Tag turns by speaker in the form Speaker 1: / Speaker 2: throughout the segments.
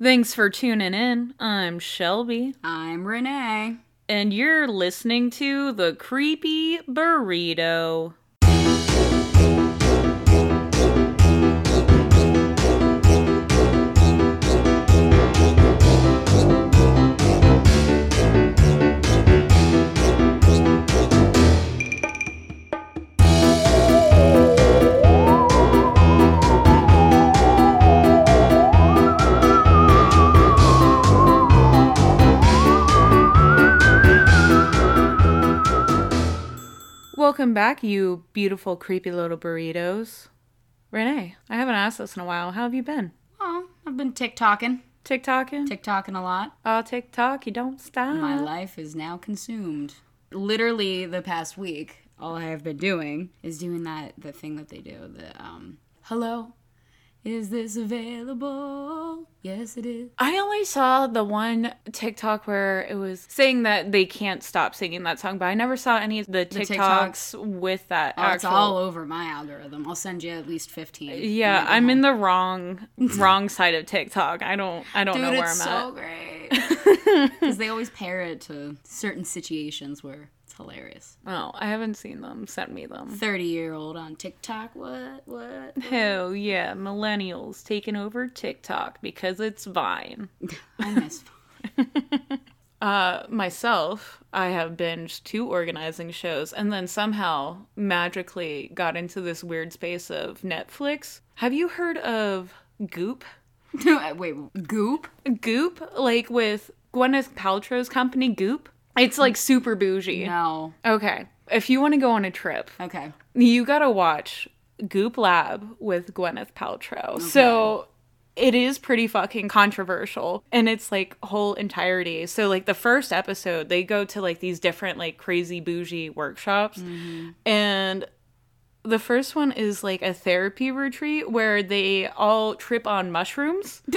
Speaker 1: Thanks for tuning in. I'm Shelby,
Speaker 2: I'm Renee.
Speaker 1: and you're listening to The Creepy Burrito. Welcome back, you beautiful, creepy little burritos. Renee, I haven't asked this in a while. How have you been?
Speaker 2: Oh, I've been TikToking.
Speaker 1: TikToking?
Speaker 2: TikToking a lot.
Speaker 1: Oh, TikTok, you don't stop.
Speaker 2: My life is now consumed. Literally the past week, all I have been doing is doing that the thing that they do. The um hello. Is this available? Yes it is.
Speaker 1: I only saw the one TikTok where it was saying that they can't stop singing that song, but I never saw any of the TikToks, with that
Speaker 2: Oh, it's all over my algorithm. I'll send you at least 15.
Speaker 1: yeah, I'm in the wrong wrong side of TikTok. I don't I don't
Speaker 2: Dude,
Speaker 1: know where I'm at.
Speaker 2: That's so great. Because they always pair it to certain situations where hilarious.
Speaker 1: Oh, I haven't seen them. Send me them.
Speaker 2: 30 year old on TikTok. What? What?
Speaker 1: Hell yeah, millennials taking over TikTok because it's Vine.
Speaker 2: I miss. Vine.
Speaker 1: Uh, myself, I have binged two organizing shows and then somehow magically got into this weird space of Netflix. Have you heard of Goop?
Speaker 2: Wait, Goop?
Speaker 1: Goop, like with Gwyneth Paltrow's company, Goop. It's like super bougie.
Speaker 2: No.
Speaker 1: Okay, if you want to go on a trip,
Speaker 2: Okay.
Speaker 1: you gotta watch Goop Lab with Gwyneth Paltrow. So it is pretty fucking controversial and it's like whole entirety. So like the first episode, they go to like these different like crazy bougie workshops mm-hmm. and the first one is like a therapy retreat where they all trip on mushrooms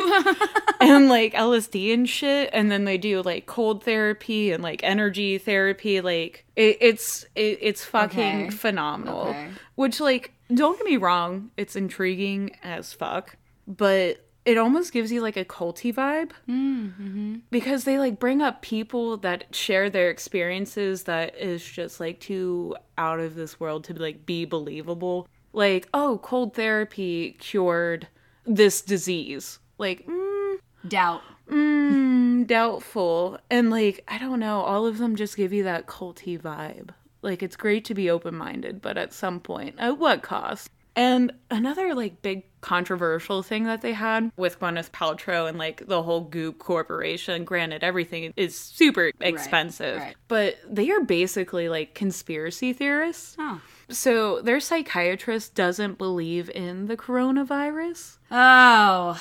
Speaker 1: and like LSD and shit, and then they do like cold therapy and like energy therapy. Like it, it's it, it's fucking
Speaker 2: Okay.
Speaker 1: phenomenal.
Speaker 2: Okay.
Speaker 1: Which like don't get me wrong, it's intriguing as fuck, but it almost gives you like a culty vibe mm, mm-hmm. Because they like bring up people that share their experiences that is just like too out of this world to like be believable. Like oh cold therapy cured this disease. Like mm,
Speaker 2: Doubt.
Speaker 1: mm, doubtful. And like i don't know all of them just give you that culty vibe. Like it's great to be open-minded but at some point at what cost? And another like big controversial thing that they had with Gwyneth Paltrow and like the whole Goop Corporation, granted everything is super expensive,
Speaker 2: right.
Speaker 1: but they are basically like conspiracy theorists.
Speaker 2: Oh.
Speaker 1: So their psychiatrist doesn't believe in the coronavirus.
Speaker 2: Oh.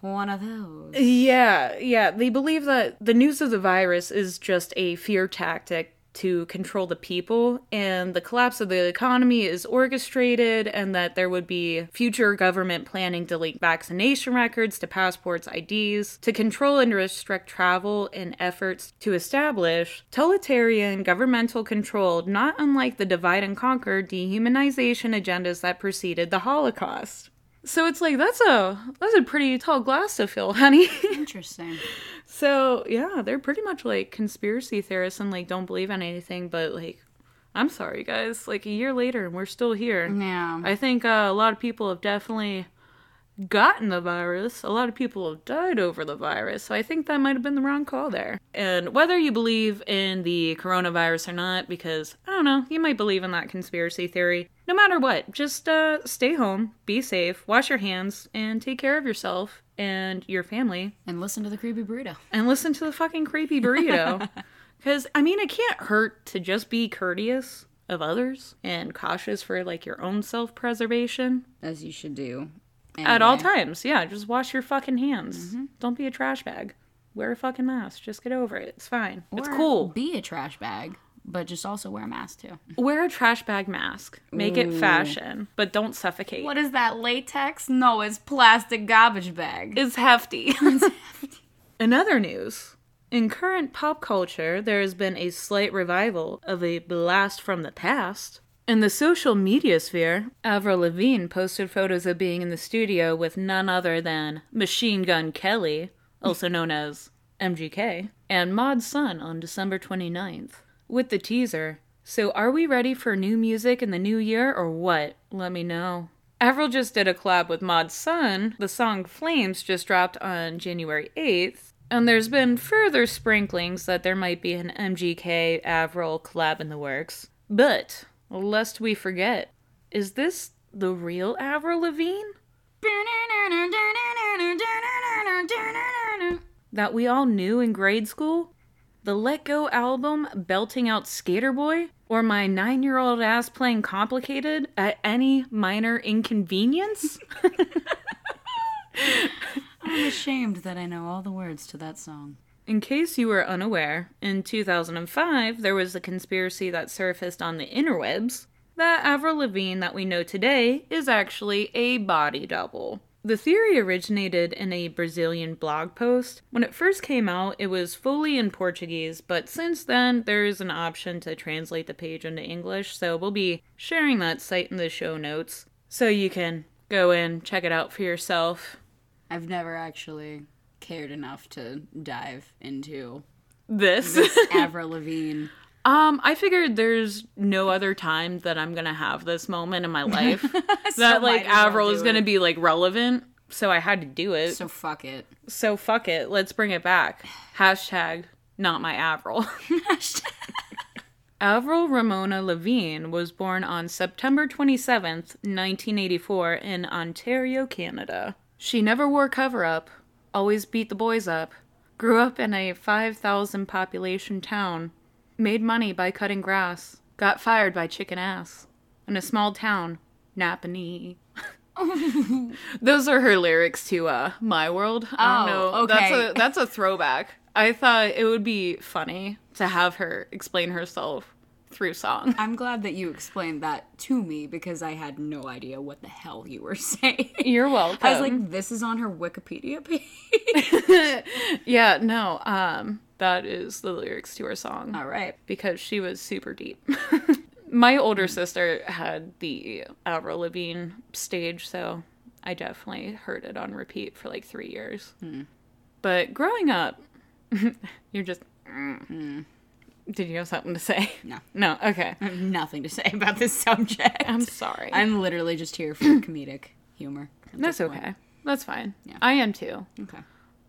Speaker 2: One of those.
Speaker 1: Yeah, yeah. They believe that the news of the virus is just a fear tactic to control the people, and the collapse of the economy is orchestrated, and that there would be future government planning to link vaccination records to passports, IDs, to control and restrict travel in efforts to establish totalitarian governmental control, not unlike the divide and conquer dehumanization agendas that preceded the Holocaust. So it's like that's a that's a pretty tall glass to fill, honey.
Speaker 2: Interesting.
Speaker 1: so yeah, they're pretty much like conspiracy theorists and like don't believe in anything. But like, I'm sorry, guys. Like a year later, and we're still here.
Speaker 2: Yeah.
Speaker 1: I think uh, a lot of people have definitely gotten the virus. A lot of people have died over the virus. So I think that might have been the wrong call there. And whether you believe in the coronavirus or not, because I don't know, you might believe in that conspiracy theory. No matter what, just uh, stay home, be safe, wash your hands, and take care of yourself and your family.
Speaker 2: And listen to the creepy burrito.
Speaker 1: And listen to the fucking creepy burrito. Because, I mean, it can't hurt to just be courteous of others and cautious for like your own self preservation.
Speaker 2: As you should do.
Speaker 1: At all times, yeah. Just wash your fucking hands. Don't be a trash bag. Wear a fucking mask. Just get over it. It's fine. it's cool.
Speaker 2: Be a trash bag, but just also wear a mask too.
Speaker 1: Wear a trash bag mask. Make it fashion, but don't suffocate.
Speaker 2: What is that? Latex? No, it's plastic garbage bag.
Speaker 1: It's hefty. it's hefty. In other news, in current pop culture, there has been a slight revival of a blast from the past. In the social media sphere, Avril Lavigne posted photos of being in the studio with none other than Machine Gun Kelly, also known as MGK, and Mod Sun on December 29th. With the teaser, so are we ready for new music in the new year or what? Let me know. Avril just did a collab with Mod Sun. The song Flames just dropped on January 8th. And there's been further sprinklings that there might be an MGK Avril collab in the works. But, lest we forget, is this the real Avril Lavigne? That we all knew in grade school? The Let Go album belting out Skater Boy? Or my nine year old ass playing complicated at any minor inconvenience?
Speaker 2: I'm ashamed that I know all the words to that song.
Speaker 1: In case you were unaware, in 2005 there was a conspiracy that surfaced on the interwebs that Avril Lavigne that we know today is actually a body double. The theory originated in a Brazilian blog post. When it first came out, it was fully in Portuguese, but since then, there is an option to translate the page into English, so we'll be sharing that site in the show notes so you can go in, check it out for yourself.
Speaker 2: I've never actually cared enough to dive into
Speaker 1: This.
Speaker 2: this Avril Lavigne.
Speaker 1: Um, I figured there's no other time that I'm gonna have this moment in my life
Speaker 2: So
Speaker 1: that like
Speaker 2: well
Speaker 1: Avril is gonna
Speaker 2: it.
Speaker 1: be like relevant. So I had to do it.
Speaker 2: So fuck it.
Speaker 1: So fuck it. Let's bring it back. Hashtag not my Avril. Avril Ramona Lavigne was born on September 27th, 1984, in Ontario, Canada. She never wore cover up, always beat the boys up, grew up in a 5,000 population town, made money by cutting grass, got fired by chicken ass, in a small town, Napanee. Those are her lyrics to uh, My World. I don't
Speaker 2: Oh,
Speaker 1: know. That's
Speaker 2: okay.
Speaker 1: a that's a throwback. I thought it would be funny to have her explain herself through song.
Speaker 2: I'm glad that you explained that to me because I had no idea what the hell you were saying.
Speaker 1: You're welcome.
Speaker 2: I was like, this is on her Wikipedia page.
Speaker 1: yeah, no. Um, that is the lyrics to her song
Speaker 2: All right.
Speaker 1: because she was super deep. My older hmm. sister had the Avril Lavigne stage, so I definitely heard it on repeat for like three years. Hmm. But growing up, you're just. Hmm. Did you have something to say?
Speaker 2: No.
Speaker 1: No. Okay.
Speaker 2: I have nothing to say about this subject.
Speaker 1: I'm sorry.
Speaker 2: I'm literally just here for comedic humor.
Speaker 1: That's okay. That's fine.
Speaker 2: Yeah.
Speaker 1: I am too.
Speaker 2: Okay.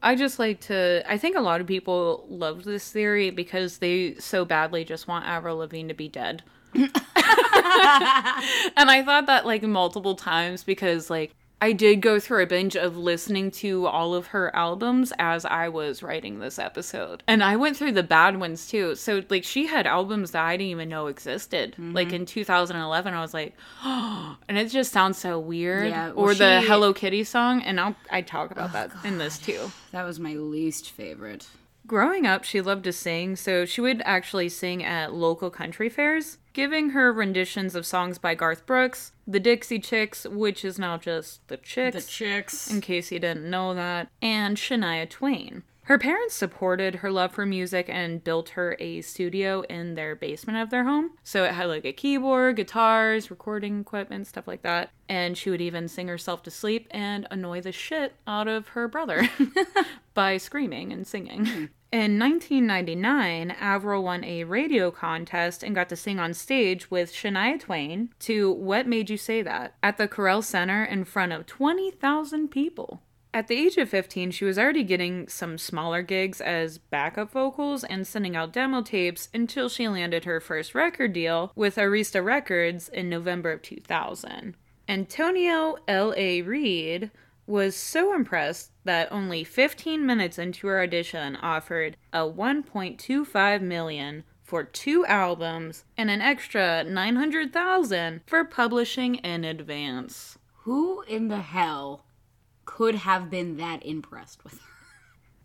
Speaker 1: I just like to. I think a lot of people love this theory because they so badly just want Avril Lavigne to be dead. and I thought that like multiple times because like I did go through a binge of listening to all of her albums as I was writing this episode. And I went through the bad ones too. So like she had albums that I didn't even know existed. Mm-hmm. Like in 2011 I was like, "Oh," and it just sounds so weird.
Speaker 2: Yeah, well,
Speaker 1: or the
Speaker 2: she-
Speaker 1: Hello Kitty song and I'll I talk about oh, that in this too.
Speaker 2: That was my least favorite.
Speaker 1: Growing up, she loved to sing, so she would actually sing at local country fairs, giving her renditions of songs by Garth Brooks, the Dixie Chicks, which is now just the Chicks,
Speaker 2: The chicks.
Speaker 1: in case you didn't know that, and Shania Twain. Her parents supported her love for music and built her a studio in their basement of their home. So it had like a keyboard, guitars, recording equipment, stuff like that. And she would even sing herself to sleep and annoy the shit out of her brother by screaming and singing. Hmm. In 1999, Avril won a radio contest and got to sing on stage with Shania Twain to What Made You Say That at the Corel Center in front of 20,000 people. At the age of 15, she was already getting some smaller gigs as backup vocals and sending out demo tapes until she landed her first record deal with Arista Records in November of 2000. Antonio L.A. Reid was so impressed that only 15 minutes into her audition offered a 1.25 million for two albums and an extra 900,000 for publishing in advance.
Speaker 2: Who in the hell could have been that impressed with her?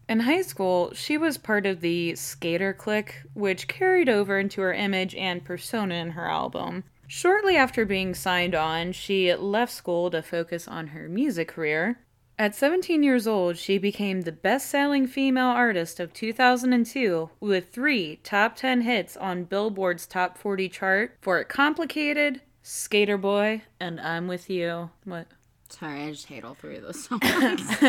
Speaker 1: In high school, she was part of the skater clique, which carried over into her image and persona in her album. Shortly after being signed on, she left school to focus on her music career. At 17 years old, she became the best selling female artist of 2002 with three top 10 hits on Billboard's top 40 chart for Complicated, Skater Boy, and I'm With You. What?
Speaker 2: Sorry, I just hate all three of those songs.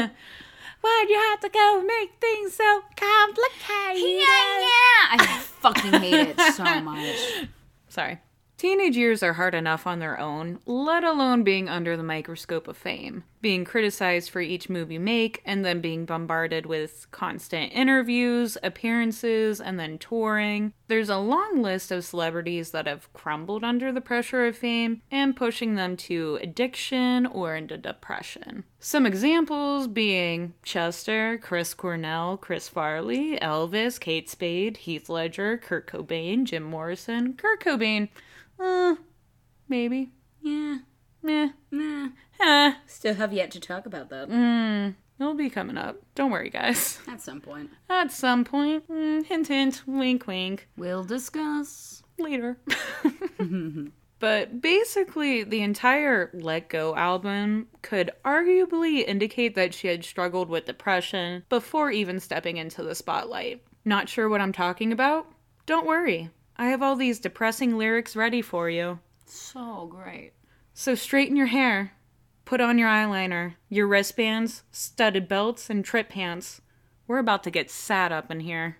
Speaker 1: Why'd you have to go make things so complicated?
Speaker 2: Yeah, yeah. I fucking hate it so much.
Speaker 1: Sorry. Teenage years are hard enough on their own, let alone being under the microscope of fame. Being criticized for each move you make, and then being bombarded with constant interviews, appearances, and then touring. There's a long list of celebrities that have crumbled under the pressure of fame and pushing them to addiction or into depression. Some examples being Chester, Chris Cornell, Chris Farley, Elvis, Kate Spade, Heath Ledger, Kurt Cobain, Jim Morrison, Kurt Cobain. Uh, maybe.
Speaker 2: Yeah.
Speaker 1: Meh.
Speaker 2: Nah.
Speaker 1: Eh.
Speaker 2: Still have yet to talk about that
Speaker 1: Mm, it'll be coming up. Don't worry, guys.
Speaker 2: at some point.
Speaker 1: At some point. Mm, hint, hint. Wink, wink.
Speaker 2: We'll discuss.
Speaker 1: Later. but basically, the entire Let Go album could arguably indicate that she had struggled with depression before even stepping into the spotlight. Not sure what I'm talking about? Don't worry. I have all these depressing lyrics ready for you.
Speaker 2: So great.
Speaker 1: So straighten your hair, put on your eyeliner, your wristbands, studded belts, and tripp pants. We're about to get sad up in here.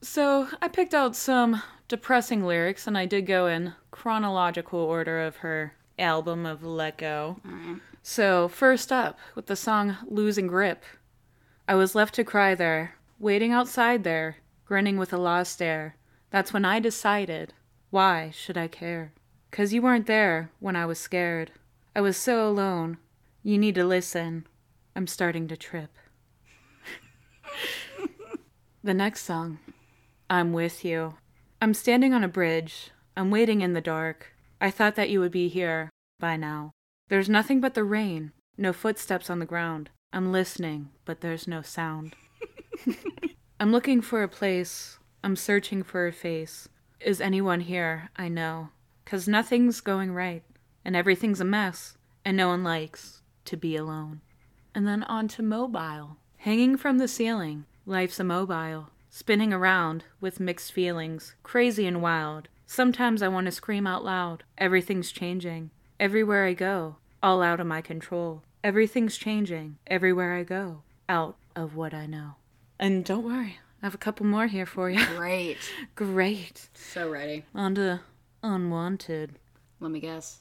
Speaker 1: So I picked out some depressing lyrics and I did go in chronological order of her album of Let Go. So, first up, with the song Losing Grip. I was left to cry there, waiting outside there, grinning with a lost stare. That's when I decided, why should I care? 'Cause you weren't there when I was scared. I was so alone. You need to listen. I'm starting to trip. the next song, I'm with you. I'm standing on a bridge. I'm waiting in the dark. I thought that you would be here by now. There's nothing but the rain, no footsteps on the ground. I'm listening, but there's no sound. I'm looking for a place. I'm searching for a face. Is anyone here? I know. 'Cause nothing's going right, and everything's a mess, and no one likes to be alone. And then on to mobile. Hanging from the ceiling, life's immobile. Spinning around with mixed feelings, crazy and wild. Sometimes I want to scream out loud. Everything's changing. Everywhere I go, all out of my control. Everything's changing. Everywhere I go, out of what I know. And don't worry, I have a couple more here for you.
Speaker 2: Great.
Speaker 1: Great.
Speaker 2: So ready.
Speaker 1: On to Unwanted.
Speaker 2: Let me guess.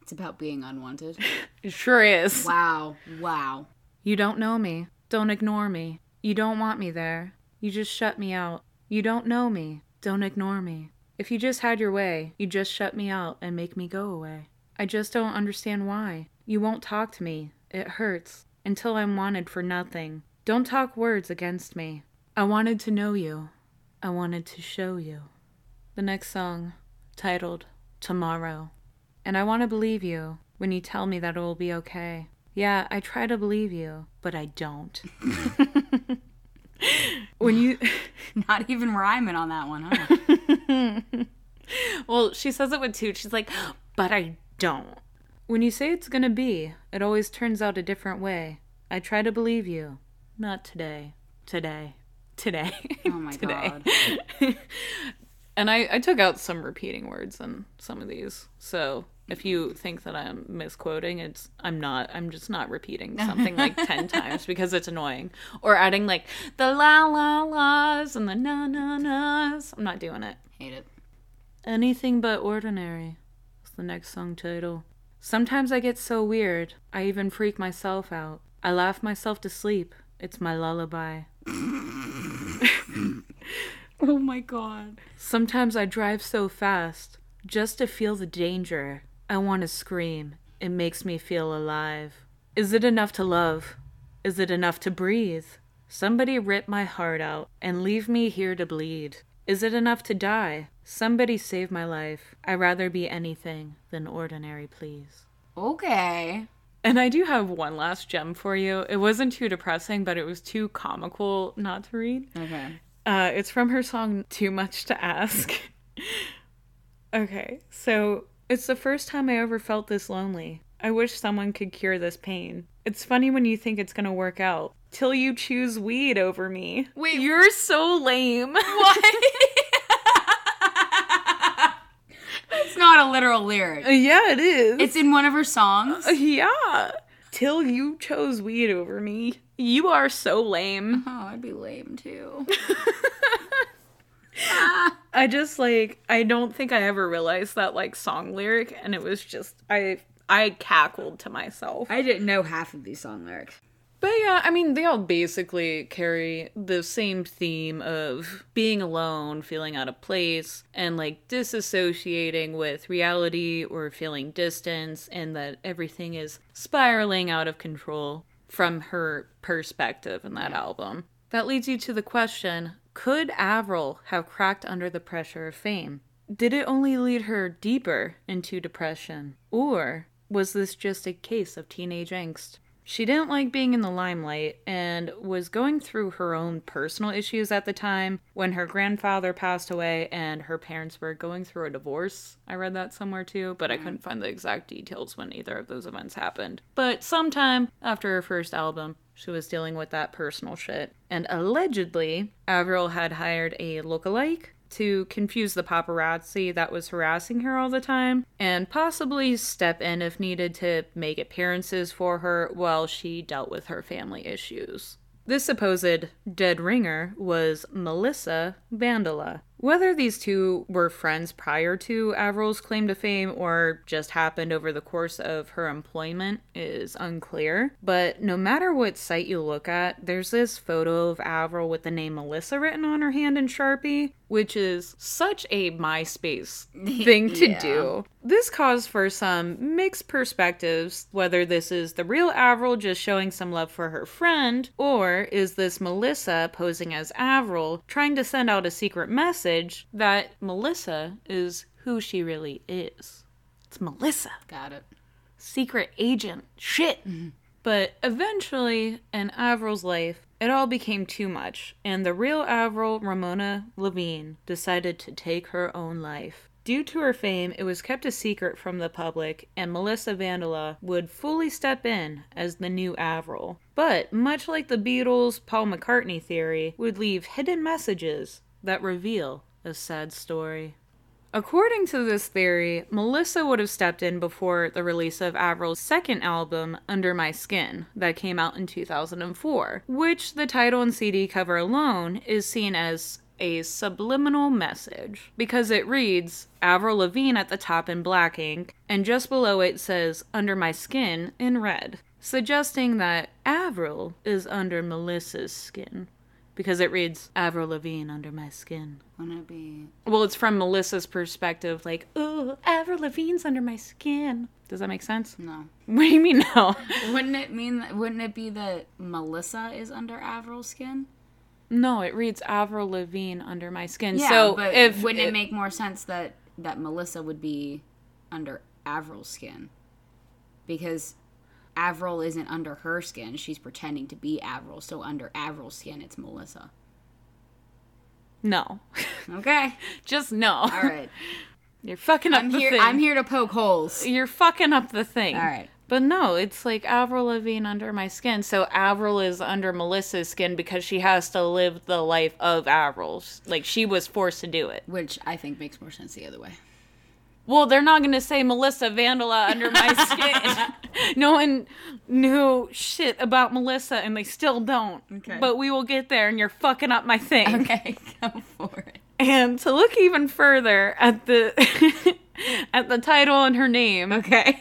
Speaker 2: It's about being unwanted.
Speaker 1: It sure is.
Speaker 2: wow. Wow.
Speaker 1: You don't know me. Don't ignore me. You don't want me there. You just shut me out. You don't know me. Don't ignore me. If you just had your way, you just shut me out and make me go away. I just don't understand why. You won't talk to me. It hurts. Until I'm wanted for nothing. Don't talk words against me. I wanted to know you. I wanted to show you. The next song, titled Tomorrow. And I want to believe you when you tell me that it will be okay. Yeah, I try to believe you, but I don't. when you
Speaker 2: Not even rhyming on that one, huh?
Speaker 1: Well, she says it with two. She's like, "But I don't." When you say it's going to be, it always turns out a different way. I try to believe you. Not today. Today. Today.
Speaker 2: Oh my
Speaker 1: Today.
Speaker 2: god.
Speaker 1: And I, I took out some repeating words in some of these. So if you think that I'm misquoting, it's I'm not. I'm just not repeating something like ten times because it's annoying. Or adding like the la la la's and the na na na's. I'm not doing it.
Speaker 2: Hate it.
Speaker 1: Anything but ordinary. Is the next song title. Sometimes I get so weird. I even freak myself out. I laugh myself to sleep. It's my lullaby.
Speaker 2: Oh my god.
Speaker 1: Sometimes I drive so fast just to feel the danger. I want to scream. It makes me feel alive. Is it enough to love? Is it enough to breathe? Somebody rip my heart out and leave me here to bleed. Is it enough to die? Somebody save my life. I'd rather be anything than ordinary, please.
Speaker 2: Okay.
Speaker 1: And I do have one last gem for you. It wasn't too depressing, but it was too comical not to read.
Speaker 2: Okay.
Speaker 1: Uh, it's from her song Too Much to Ask. okay, so it's the first time I ever felt this lonely. I wish someone could cure this pain. It's funny when you think it's gonna work out. Till you choose weed over me.
Speaker 2: Wait.
Speaker 1: you're so lame.
Speaker 2: What? It's not a literal lyric.
Speaker 1: yeah, it is.
Speaker 2: It's in one of her songs.
Speaker 1: yeah. Till you chose weed over me. You are so lame.
Speaker 2: Oh, I'd be lame too. Ah.
Speaker 1: I just like I don't think I ever realized that like song lyric and it was just I I cackled to myself.
Speaker 2: I didn't know half of these song lyrics.
Speaker 1: But yeah, I mean they all basically carry the same theme of being alone, feeling out of place, and like disassociating with reality or feeling distance and that everything is spiraling out of control from her perspective in that album. That leads you to the question could Avril have cracked under the pressure of fame? Did it only lead her deeper into depression? Or was this just a case of teenage angst? She didn't like being in the limelight and was going through her own personal issues at the time when her grandfather passed away and her parents were going through a divorce. I read that somewhere too, but I mm. couldn't find the exact details when either of those events happened. But sometime after her first album, she was dealing with that personal shit. And allegedly, Avril had hired a lookalike to confuse the paparazzi that was harassing her all the time and possibly step in if needed to make appearances for her while she dealt with her family issues. This supposed dead ringer was Melissa Vandella. Whether these two were friends prior to Avril's claim to fame or just happened over the course of her employment is unclear. But no matter what site you look at, there's this photo of Avril with the name Melissa written on her hand in Sharpie, which is such a MySpace thing to
Speaker 2: Yeah.
Speaker 1: do. This caused for some mixed perspectives whether this is the real Avril just showing some love for her friend, or is this Melissa posing as Avril trying to send out a secret message that Melissa is who she really is. It's Melissa,
Speaker 2: Got it.
Speaker 1: secret agent. Shit. Mm-hmm. But eventually, in Avril's life, it all became too much, and the real Avril, Ramona Lavigne, decided to take her own life. Due to her fame, it was kept a secret from the public, and Melissa Vandella would fully step in as the new Avril. But, much like the Beatles' Paul McCartney theory, would leave hidden messages that reveal a sad story. According to this theory, Melissa would have stepped in before the release of Avril's second album, Under My Skin, that came out in 2004, which the title and CD cover alone is seen as a subliminal message because it reads Avril Lavigne at the top in black ink, and just below it says Under My Skin in red, suggesting that Avril is under Melissa's skin because it reads Avril Lavigne under my skin.
Speaker 2: Wouldn't it be?
Speaker 1: Well, it's from Melissa's perspective, like, ooh, Avril Lavigne's under my skin. Does that make sense?
Speaker 2: No.
Speaker 1: What do you mean, no?
Speaker 2: Wouldn't it mean? Wouldn't it be that Melissa is under Avril's skin?
Speaker 1: No, it reads Avril Lavigne under my skin.
Speaker 2: Yeah,
Speaker 1: so
Speaker 2: but
Speaker 1: if
Speaker 2: wouldn't it
Speaker 1: if-
Speaker 2: make more sense that that Melissa would be under Avril's skin? Because Avril isn't under her skin; she's pretending to be Avril. So under Avril's skin, it's Melissa.
Speaker 1: no,
Speaker 2: Okay,
Speaker 1: just no.
Speaker 2: all right.
Speaker 1: You're fucking up
Speaker 2: I'm
Speaker 1: the
Speaker 2: here.
Speaker 1: thing.
Speaker 2: I'm here to poke holes.
Speaker 1: You're fucking up the thing.
Speaker 2: All right.
Speaker 1: But no, it's like Avril Lavigne under my skin. So Avril is under Melissa's skin because she has to live the life of Avril's. Like she was forced to do it.
Speaker 2: Which I think makes more sense the other way.
Speaker 1: Well, they're not going to say Melissa Vandella under my skin. no one knew shit about Melissa, and they still don't.
Speaker 2: Okay.
Speaker 1: But we will get there, and you're fucking up my thing.
Speaker 2: Okay, go for it.
Speaker 1: And to look even further at the at the title and her name,
Speaker 2: Okay.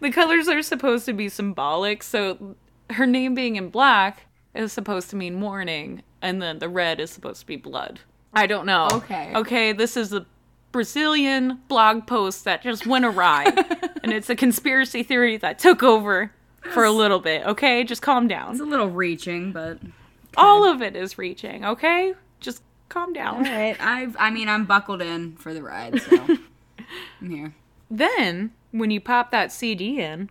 Speaker 1: the colors are supposed to be symbolic. So her name being in black is supposed to mean mourning, and then the red is supposed to be blood. I don't know.
Speaker 2: Okay.
Speaker 1: Okay, this is a Brazilian blog post that just went awry, and it's a conspiracy theory that took over for a little bit. Okay, just calm down.
Speaker 2: It's a little reaching, but
Speaker 1: All of it is reaching. Okay, just calm down.
Speaker 2: all right. I've. I mean, I'm buckled in for the ride, so I'm here.
Speaker 1: Then, when you pop that CD in,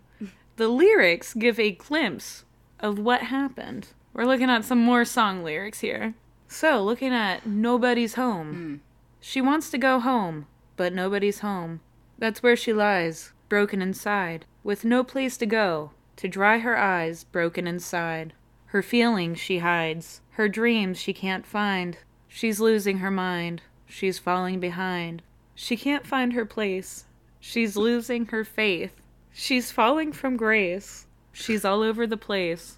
Speaker 1: the lyrics give a glimpse of what happened. We're looking at some more song lyrics here. So, looking at Nobody's Home. Hmm. She wants to go home, but nobody's home. That's where she lies, broken inside, with no place to go, to dry her eyes, broken inside. Her feelings she hides, her dreams she can't find. She's losing her mind, she's falling behind. She can't find her place, she's losing her faith. She's falling from grace, She's all over the place.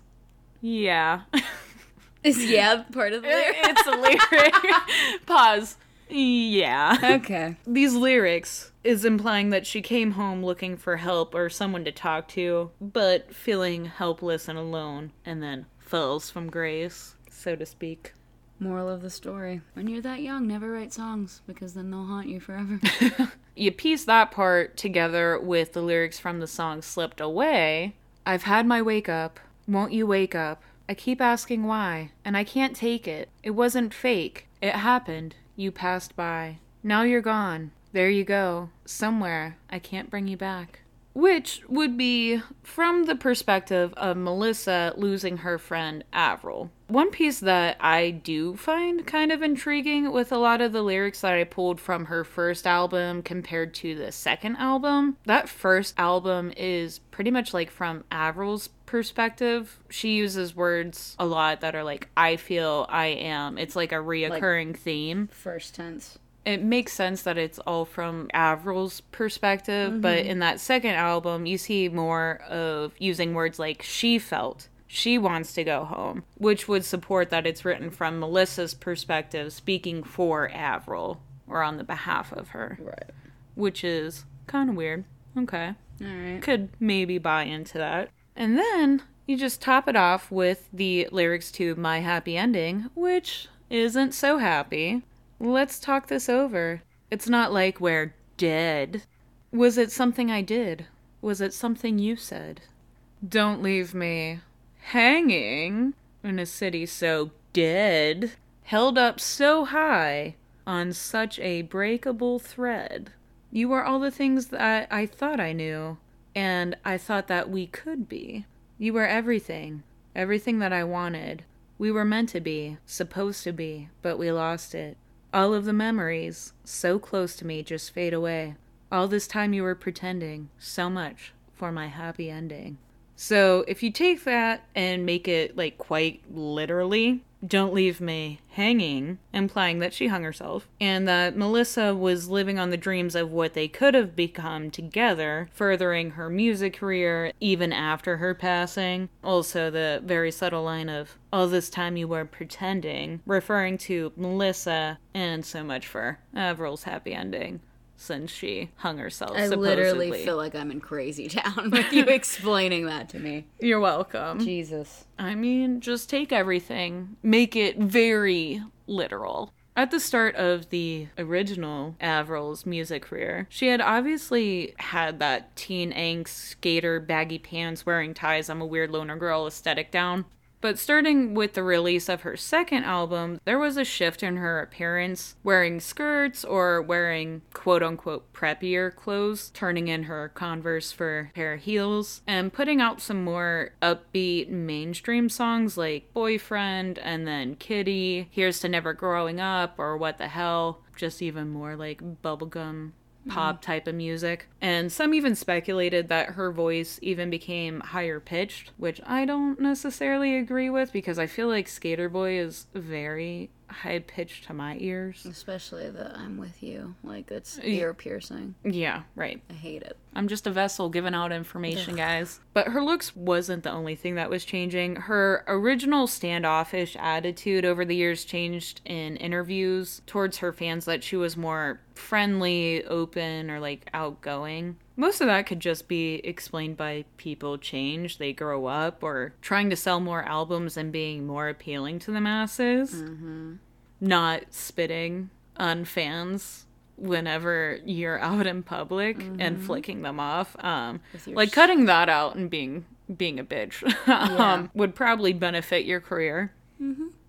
Speaker 1: Yeah.
Speaker 2: Is yeah part of the lyric?
Speaker 1: it's a lyric. Pause. Yeah.
Speaker 2: Okay.
Speaker 1: These lyrics is implying that she came home looking for help or someone to talk to, but feeling helpless and alone, and then falls from grace, so to speak.
Speaker 2: Moral of the story: When you're that young, never write songs because then they'll haunt you forever.
Speaker 1: You piece that part together with the lyrics from the song Slipped Away. I've had my wake up. Won't you wake up? I keep asking why, and I can't take it. It wasn't fake. It happened. You passed by. Now you're gone. There you go. Somewhere. I can't bring you back. Which would be from the perspective of Melissa losing her friend Avril. One piece that I do find kind of intriguing with a lot of the lyrics that I pulled from her first album compared to the second album, that first album is pretty much like from Avril's perspective. She uses words a lot that are like, I feel, I am. It's like a reoccurring theme
Speaker 2: First tense.
Speaker 1: It makes sense that it's all from Avril's perspective, but mm-hmm. in that second album, you see more of using words like she felt. She wants to go home, which would support that it's written from Melissa's perspective, speaking for Avril or on the behalf of her,
Speaker 2: Right.
Speaker 1: which is kind of weird. Okay.
Speaker 2: All right.
Speaker 1: Could maybe buy into that. And then you just top it off with the lyrics to My Happy Ending, which isn't so happy. Let's talk this over. It's not like we're dead. Was it something I did? Was it something you said? Don't leave me hanging in a city so dead, held up so high on such a breakable thread. You are all the things that I thought I knew, and I thought that we could be. You were everything, everything that I wanted. We were meant to be, supposed to be, but we lost it. All of the memories, so close to me, just fade away. All this time you were pretending so much for my happy ending. So if you take that and make it like quite literally, don't leave me hanging, implying that she hung herself, and that Melissa was living on the dreams of what they could have become together, furthering her music career even after her passing. Also, the very subtle line of, all this time you were pretending, referring to Melissa, and so much for Avril's happy ending. Since she hung herself,
Speaker 2: I
Speaker 1: supposedly.
Speaker 2: literally feel like I'm in crazy town with you explaining that to me.
Speaker 1: You're welcome.
Speaker 2: Jesus.
Speaker 1: I mean, just take everything, make it very literal. At the start of the original Avril's music career, she had obviously had that teen angst, skater, baggy pants, wearing ties, I'm a weird loner girl aesthetic down. But starting with the release of her second album, there was a shift in her appearance, wearing skirts or wearing quote unquote preppier clothes, turning in her Converse for pair of heels, and putting out some more upbeat mainstream songs like Boyfriend and then Kitty, Here's to Never Growing Up, or What the Hell, just even more like bubblegum Mm-hmm. pop type of music. And some even speculated that her voice even became higher pitched, which I don't necessarily agree with because I feel like Skater Boy is very high pitched to my ears.
Speaker 2: Especially the I'm with you. Like it's ear piercing.
Speaker 1: Yeah, right.
Speaker 2: I hate it.
Speaker 1: I'm just a vessel giving out information, guys. But her looks wasn't the only thing that was changing. Her original standoffish attitude over the years changed in interviews towards her fans that she was more friendly, open, or like outgoing. Most of that could just be explained by people change, they grow up, or trying to sell more albums and being more appealing to the masses. Not spitting on fans whenever you're out in public and flicking them off. Um, like cutting that out and being being a bitch um, would probably benefit your career.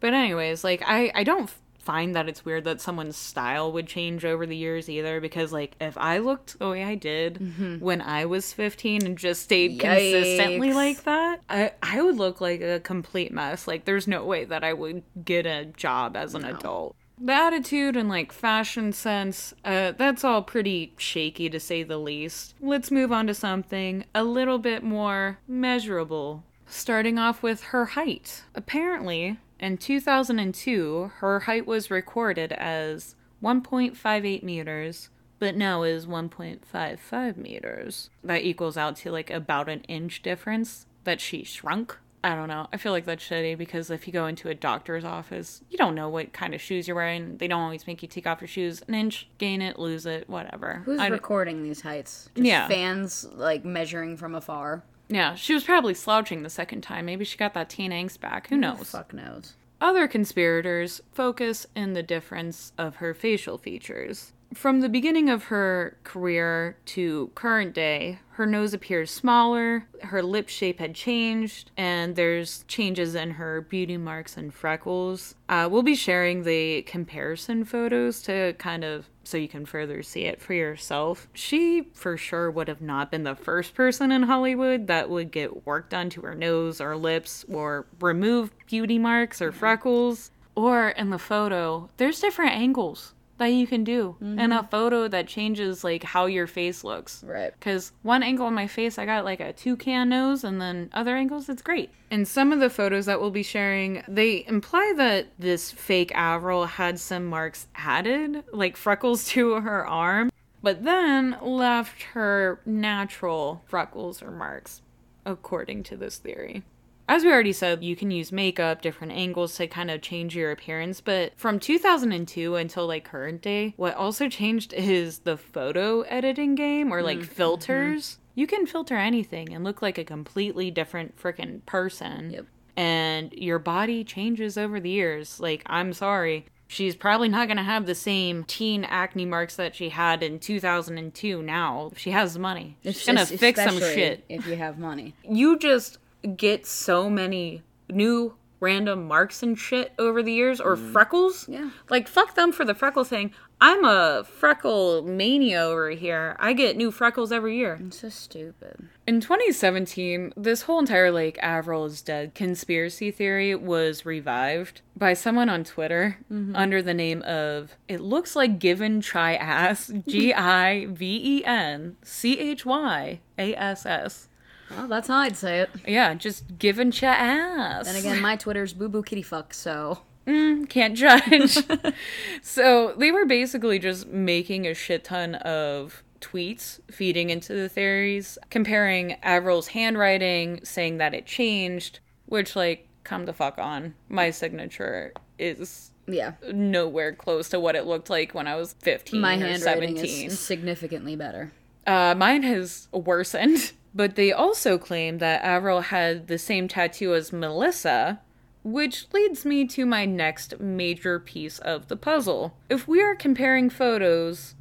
Speaker 1: But anyways, like I I don't find that it's weird that someone's style would change over the years either because like if I looked the way I did when I was 15 and just stayed consistently like that, I I would look like a complete mess. Like there's no way that I would get a job as an adult. The attitude and like fashion sense, uh, that's all pretty shaky to say the least. Let's move on to something a little bit more measurable. Starting off with her height. Apparently, in 2002, her height was recorded as 1.58 meters, but now is 1.55 meters. That equals out to like about an inch difference that she shrunk. I don't know. I feel like that's shitty because if you go into a doctor's office, you don't know what kind of shoes you're wearing. They don't always make you take off your shoes an inch, gain it, lose it, whatever.
Speaker 2: Who's
Speaker 1: I
Speaker 2: recording these heights? Just
Speaker 1: Yeah.
Speaker 2: fans like measuring from afar.
Speaker 1: Yeah, she was probably slouching the second time. Maybe she got that teen angst back. Who knows?
Speaker 2: Fuck knows.
Speaker 1: Other conspirators focus in the difference of her facial features. From the beginning of her career to current day, her nose appears smaller, her lip shape had changed, and there's changes in her beauty marks and freckles. Uh, we'll be sharing the comparison photos to kind of so you can further see it for yourself. She for sure would have not been the first person in Hollywood that would get work done to her nose or lips or remove beauty marks or freckles. Or in the photo, there's different angles that you can do and a mm-hmm. photo that changes like how your face looks.
Speaker 2: Right.
Speaker 1: Because one angle on my face, I got like a toucan nose, and then other angles, it's great. And some of the photos that we'll be sharing, they imply that this fake Avril had some marks added, like freckles to her arm, but then left her natural freckles or marks, according to this theory. As we already said, you can use makeup, different angles to kind of change your appearance, but from 2002 until like current day, what also changed is the photo editing game or like mm-hmm. filters. You can filter anything and look like a completely different freaking person.
Speaker 2: Yep.
Speaker 1: And your body changes over the years. Like, I'm sorry. She's probably not going to have the same teen acne marks that she had in 2002 now. If she has money. She's going to fix some shit
Speaker 2: if you have money.
Speaker 1: you just get so many new random marks and shit over the years or mm-hmm. freckles.
Speaker 2: Yeah.
Speaker 1: Like fuck them for the freckle thing. I'm a freckle mania over here. I get new freckles every year.
Speaker 2: It's so stupid.
Speaker 1: In 2017, this whole entire like Avril is dead conspiracy theory was revived by someone on Twitter mm-hmm. under the name of it looks like given chai ass G I V E N C H Y A S S.
Speaker 2: Well, that's how I'd say it.
Speaker 1: Yeah, just given cha ass.
Speaker 2: Then again, my Twitter's boo boo kitty fuck, so.
Speaker 1: can't judge. so they were basically just making a shit ton of tweets feeding into the theories, comparing Avril's handwriting, saying that it changed, which, like, come the fuck on. My signature is
Speaker 2: Yeah.
Speaker 1: nowhere close to what it looked like when I was 15
Speaker 2: My
Speaker 1: or
Speaker 2: handwriting
Speaker 1: 17.
Speaker 2: is significantly better.
Speaker 1: Uh, mine has worsened. But they also claim that Avril had the same tattoo as Melissa, which leads me to my next major piece of the puzzle. If we are comparing photos,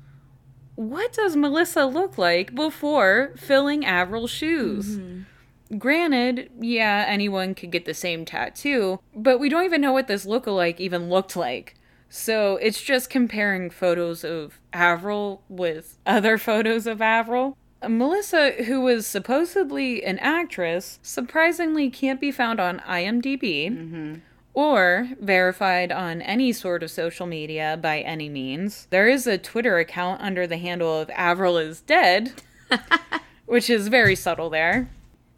Speaker 1: what does Melissa look like before filling Avril's shoes? Mm-hmm. Granted, yeah, anyone could get the same tattoo, but we don't even know what this lookalike even looked like. So it's just comparing photos of Avril with other photos of Avril. Melissa, who was supposedly an actress, surprisingly can't be found on IMDb mm-hmm. or verified on any sort of social media by any means. There is a Twitter account under the handle of Avril is dead, which is very subtle there.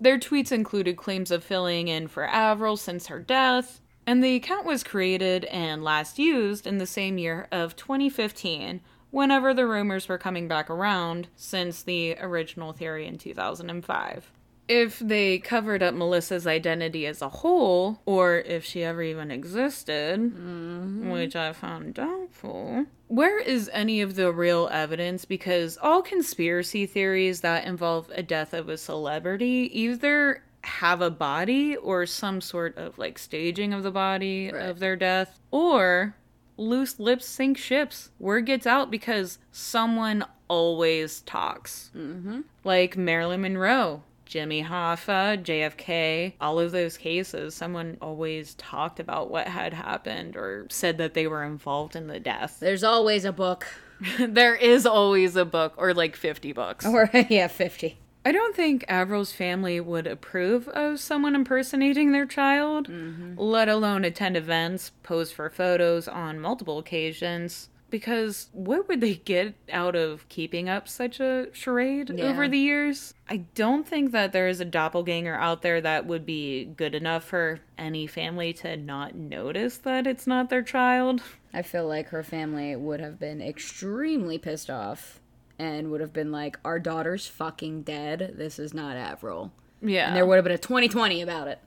Speaker 1: Their tweets included claims of filling in for Avril since her death, and the account was created and last used in the same year of 2015, whenever the rumors were coming back around since the original theory in 2005. If they covered up Melissa's identity as a whole, or if she ever even existed, mm-hmm. which I found doubtful, where is any of the real evidence? Because all conspiracy theories that involve a death of a celebrity either have a body or some sort of like staging of the body
Speaker 2: Right.
Speaker 1: of their death, or loose lips sink ships. Word gets out because someone always talks. Mm-hmm. Like Marilyn Monroe, Jimmy Hoffa, JFK, all of those cases, someone always talked about what had happened or said that they were involved in the death.
Speaker 2: There's always a book.
Speaker 1: there is always a book or like 50 books.
Speaker 2: Or, yeah, 50.
Speaker 1: I don't think Avril's family would approve of someone impersonating their child, mm-hmm. let alone attend events, pose for photos on multiple occasions. Because what would they get out of keeping up such a charade
Speaker 2: Yeah.
Speaker 1: over the years? I don't think that there is a doppelganger out there that would be good enough for any family to not notice that it's not their child.
Speaker 2: I feel like her family would have been extremely pissed off and would have been like, Our daughter's fucking dead. This is not Avril.
Speaker 1: Yeah.
Speaker 2: And there would have been a 2020 about it.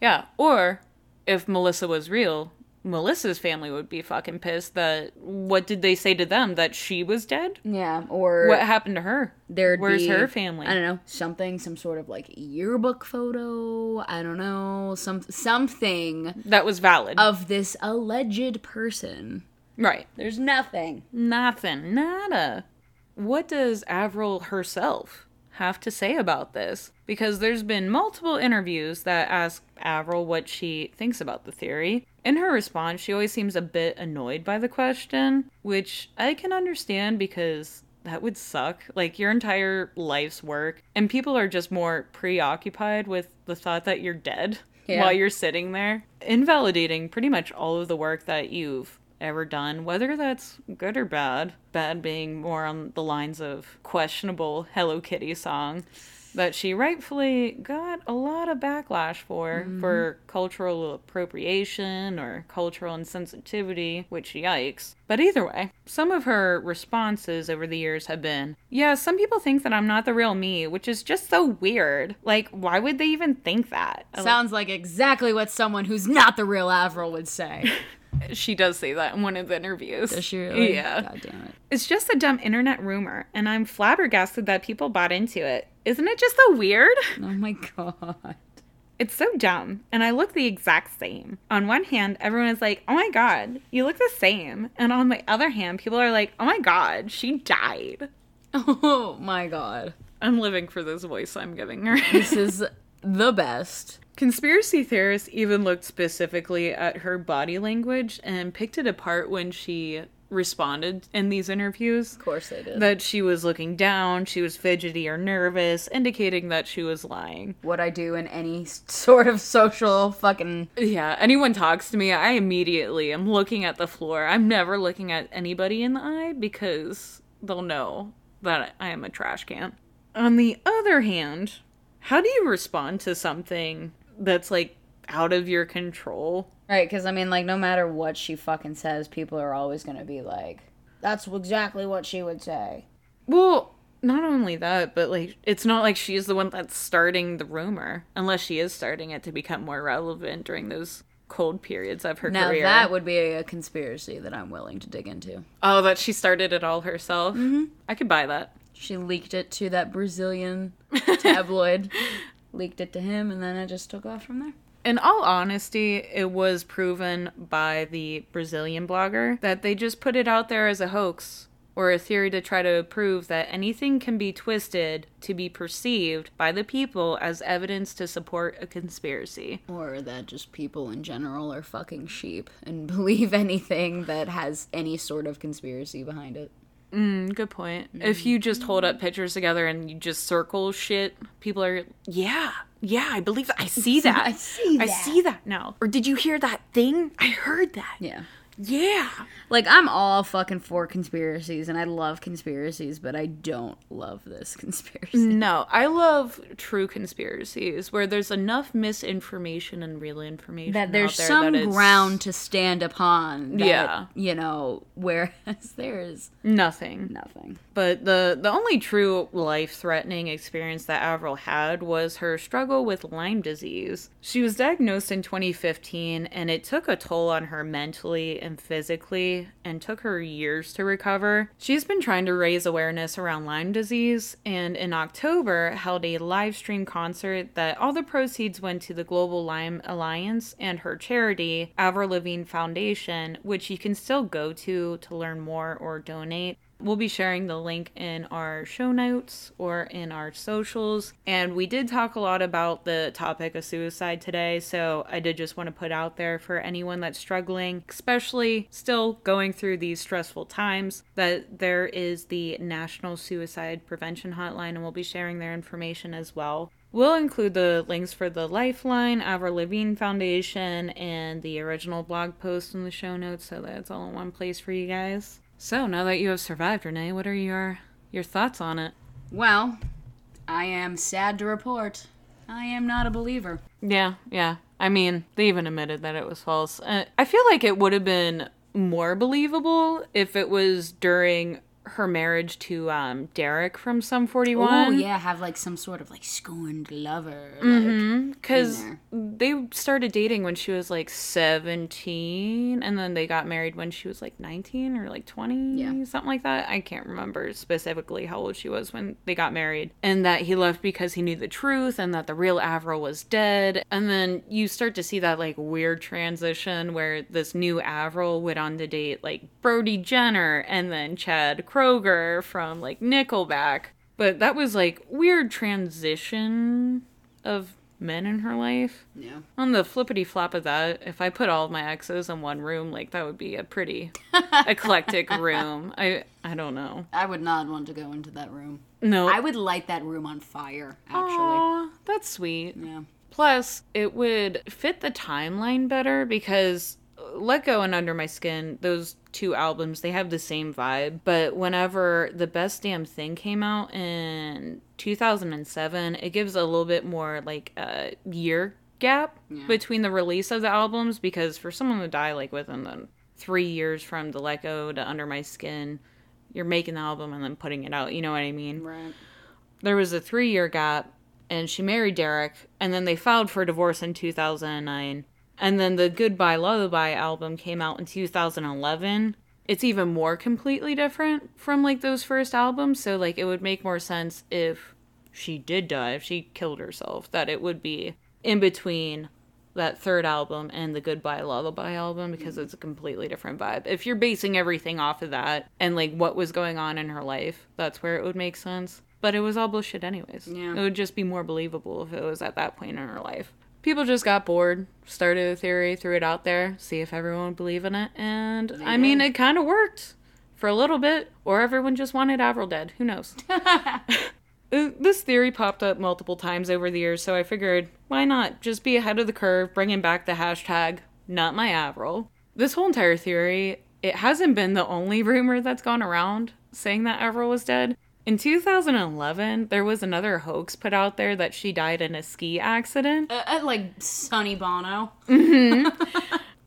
Speaker 1: Yeah. Or if Melissa was real, Melissa's family would be fucking pissed that what did they say to them? That she was dead?
Speaker 2: Yeah. Or
Speaker 1: What happened to her?
Speaker 2: there'd
Speaker 1: Where's
Speaker 2: be,
Speaker 1: her family?
Speaker 2: I don't know, something, some sort of like yearbook photo. I don't know, some something
Speaker 1: That was valid.
Speaker 2: of this alleged person.
Speaker 1: right.
Speaker 2: There's nothing.
Speaker 1: Nothing. Nada. What does Avril herself have to say about this? Because there's been multiple interviews that ask Avril what she thinks about the theory. In her response, she always seems a bit annoyed by the question, which I can understand because that would suck. Like your entire life's work, and people are just more preoccupied with the thought that you're dead
Speaker 2: Yeah.
Speaker 1: while you're sitting there, invalidating pretty much all of the work that you've ever done, whether that's good or bad. Bad being more on the lines of questionable Hello Kitty song that she rightfully got a lot of backlash for mm-hmm. for cultural appropriation or cultural insensitivity, which yikes. But either way, some of her responses over the years have been, yeah, some people think that I'm not the real me, which is just so weird. Like, why would they even think that?
Speaker 2: Sounds like exactly what someone who's not the real Avril would say.
Speaker 1: She does say that in one of the interviews.
Speaker 2: Does she really?
Speaker 1: Yeah.
Speaker 2: God damn it.
Speaker 1: It's just a dumb internet rumor, and I'm flabbergasted that people bought into it. Isn't it just so weird?
Speaker 2: Oh my god.
Speaker 1: It's so dumb, and I look the exact same. On one hand, everyone is like, oh my god, you look the same. And on the other hand, people are like, oh my god, she died.
Speaker 2: Oh my god.
Speaker 1: I'm living for this voice I'm giving her.
Speaker 2: This is the best.
Speaker 1: Conspiracy theorists even looked specifically at her body language and picked it apart when she responded in these interviews.
Speaker 2: Of course they did.
Speaker 1: that she was looking down, she was fidgety or nervous, indicating that she was lying.
Speaker 2: what I do in any sort of social fucking
Speaker 1: Yeah, anyone talks to me, I immediately am looking at the floor. I'm never looking at anybody in the eye because they'll know that I am a trash can. On the other hand, how do you respond to something that's like out of your control?
Speaker 2: Right, because I mean, like, no matter what she fucking says, people are always gonna be like, "That's exactly what she would say."
Speaker 1: Well, not only that, but like it's not like she's the one that's starting the rumor, unless she is starting it to become more relevant during those cold periods of her
Speaker 2: Now
Speaker 1: career.
Speaker 2: that would be a conspiracy that I'm willing to dig into.
Speaker 1: oh, that she started it all herself. Mm-hmm. I could buy that.
Speaker 2: She leaked it to that Brazilian tabloid, leaked it to him, and then it just took off from there.
Speaker 1: In all honesty, it was proven by the Brazilian blogger that they just put it out there as a hoax or a theory to try to prove that anything can be twisted to be perceived by the people as evidence to support a conspiracy.
Speaker 2: Or that just people in general are fucking sheep and believe anything that has any sort of conspiracy behind it.
Speaker 1: Mm, good point. If you just hold up pictures together and you just circle shit, people are, yeah, yeah, I believe that. I see that.
Speaker 2: I see that.
Speaker 1: I see that now. Or did you hear that thing? I heard that.
Speaker 2: Yeah.
Speaker 1: Yeah.
Speaker 2: Like, I'm all fucking for conspiracies, and I love conspiracies, but I don't love this conspiracy.
Speaker 1: No, I love true conspiracies where there's enough misinformation and real information.
Speaker 2: that there's
Speaker 1: there
Speaker 2: some
Speaker 1: that
Speaker 2: ground to stand upon. That,
Speaker 1: Yeah.
Speaker 2: You know, whereas there's
Speaker 1: Nothing.
Speaker 2: nothing.
Speaker 1: But the the only true life threatening experience that Avril had was her struggle with Lyme disease. She was diagnosed in 2015 and it took a toll on her mentally and physically and took her years to recover. She's been trying to raise awareness around Lyme disease and in October held a live stream concert that all the proceeds went to the Global Lyme Alliance and her charity, Avril Foundation, which you can still go to to learn more or donate. We'll be sharing the link in our show notes or in our socials. And we did talk a lot about the topic of suicide today, so I did just want to put out there for anyone that's struggling, especially still going through these stressful times, that there is the National Suicide Prevention Hotline, and we'll be sharing their information as well. We'll include the links for the Lifeline, Avril Lavigne Foundation, and the original blog post in the show notes, so that it's all in one place for you guys. So now that you have survived, Renee, what are your your thoughts on it?
Speaker 2: Well, I am sad to report. I am not a believer.
Speaker 1: Yeah, yeah. I mean, they even admitted that it was false. Uh, I feel like it would have been more believable if it was during her marriage to um, Deryck from Sum 41.
Speaker 2: Oh yeah, have like some sort of like scorned lover. Like,
Speaker 1: Because they started dating when she was like 17, and then they got married when she was like 19 or like 20,
Speaker 2: Yeah.
Speaker 1: something like that. I can't remember specifically how old she was when they got married. And that he left because he knew the truth and that the real Avril was dead. And then you start to see that like weird transition where this new Avril went on to date like Brody Jenner and then Chad Kroeger from like Nickelback. But that was like weird transition of men in her life.
Speaker 2: yeah.
Speaker 1: On the flippity flop of that, if I put all my exes in one room, like that would be a pretty eclectic room. I I don't know.
Speaker 2: I would not want to go into that room.
Speaker 1: No.
Speaker 2: I would light that room on fire. Actually.
Speaker 1: Aw, that's sweet.
Speaker 2: Yeah.
Speaker 1: Plus, it would fit the timeline better because Let Go and Under My Skin, those two albums, they have the same vibe. But whenever The Best Damn Thing came out in 2007, it gives a little bit more like a year gap between the release of the albums because for someone to die like within the three years from the Let Go to Under My Skin, you're making the album and then putting it out. You know what I mean?
Speaker 2: Right.
Speaker 1: there was a three year gap and she married Deryck and then they filed for divorce in 2009 and then the Goodbye Lullaby album came out in 2011 it's even more completely different from like those first albums so like it would make more sense if she did die if she killed herself that it would be in between that third album and the Goodbye Lullaby album because it's a completely different vibe. If you're basing everything off of that and like what was going on in her life, that's where it would make sense. But it was all bullshit anyways.
Speaker 2: Yeah.
Speaker 1: It would just be more believable if it was at that point in her life. People just got bored, started a theory, threw it out there, see if everyone would believe in it, and I mean it kind of worked for a little bit, or everyone just wanted Avril dead. Who knows? Uh, this theory popped up multiple times over the years, so I figured, why not just be ahead of the curve, bringing back the hashtag not my Avril. This whole entire theory, it hasn't been the only rumor that's gone around saying that Avril was dead. In 2011, there was another hoax put out there that she died in a ski accident.
Speaker 2: Uh, uh, like Sonny Bono.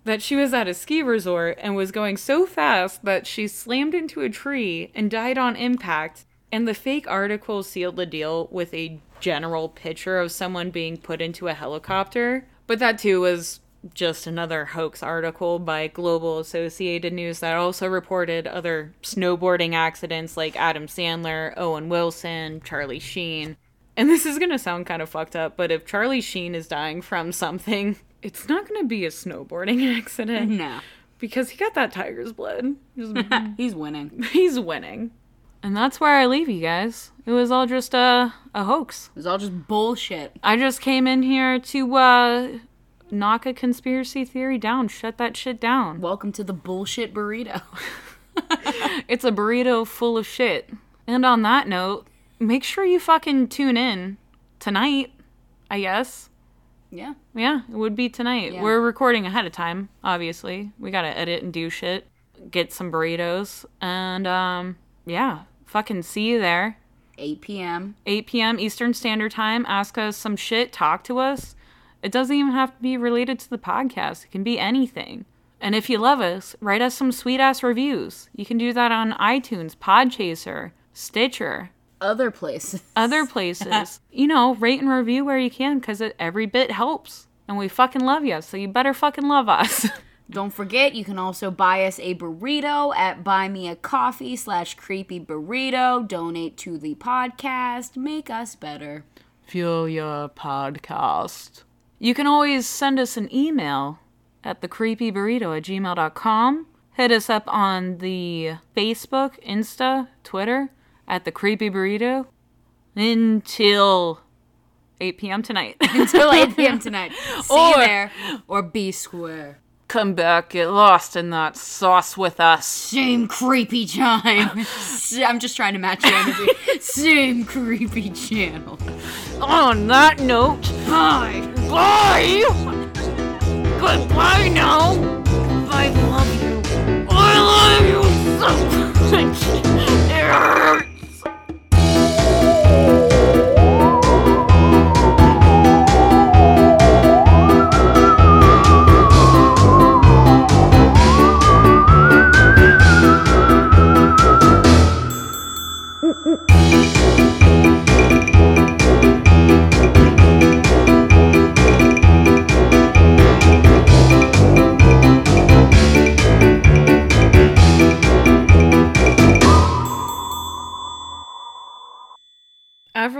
Speaker 1: that she was at a ski resort and was going so fast that she slammed into a tree and died on impact. And the fake article sealed the deal with a general picture of someone being put into a helicopter. But that too was just another hoax article by Global Associated News that also reported other snowboarding accidents like Adam Sandler, Owen Wilson, Charlie Sheen. And this is gonna sound kind of fucked up, but if Charlie Sheen is dying from something, it's not gonna be a snowboarding accident
Speaker 2: No.
Speaker 1: because he got that tiger's blood.
Speaker 2: He's winning.
Speaker 1: He's winning. And that's where I leave you guys. It was all just a, a hoax.
Speaker 2: It was all just bullshit.
Speaker 1: I just came in here to uh, knock a conspiracy theory down, shut that shit down.
Speaker 2: Welcome to the bullshit burrito.
Speaker 1: It's a burrito full of shit. And on that note, make sure you fucking tune in tonight, I guess.
Speaker 2: yeah.
Speaker 1: Yeah, it would be tonight.
Speaker 2: Yeah.
Speaker 1: We're recording ahead of time, obviously. We gotta edit and do shit, get some burritos, and um, yeah, fucking see you there.
Speaker 2: 8 p.m.
Speaker 1: 8 p.m. Eastern Standard Time. Ask us some shit, talk to us. It doesn't even have to be related to the podcast, it can be anything. And if you love us, write us some sweet ass reviews. You can do that on iTunes, Podchaser, Stitcher,
Speaker 2: Other places.
Speaker 1: other places. you know, rate and review where you can because every bit helps. And we fucking love you, so you better fucking love us.
Speaker 2: Don't forget, you can also buy us a burrito at Buy Me a Coffee slash Creepy Burrito. Donate to the podcast. Make us better.
Speaker 1: Fuel your podcast. You can always send us an email at thecreepyburrito at gmail.com. Hit us up on the Facebook, Insta, Twitter at the Creepy Burrito until 8 p.m. tonight.
Speaker 2: Until 8 p.m. tonight. See you
Speaker 1: Or-
Speaker 2: there or be square.
Speaker 1: Come back, get lost in that sauce with us.
Speaker 2: Same creepy time. I'm just trying to match your energy. Same creepy channel.
Speaker 1: On that note,
Speaker 2: Bye.
Speaker 1: bye! Goodbye now! I love you. I love you so much.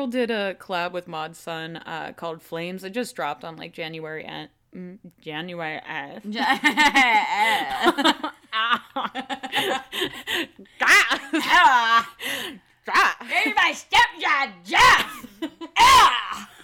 Speaker 1: Did a collab with Mod Sun uh, called Flames. It just dropped on like January end. Mm, January F.
Speaker 2: Gave my stepdad Jeff.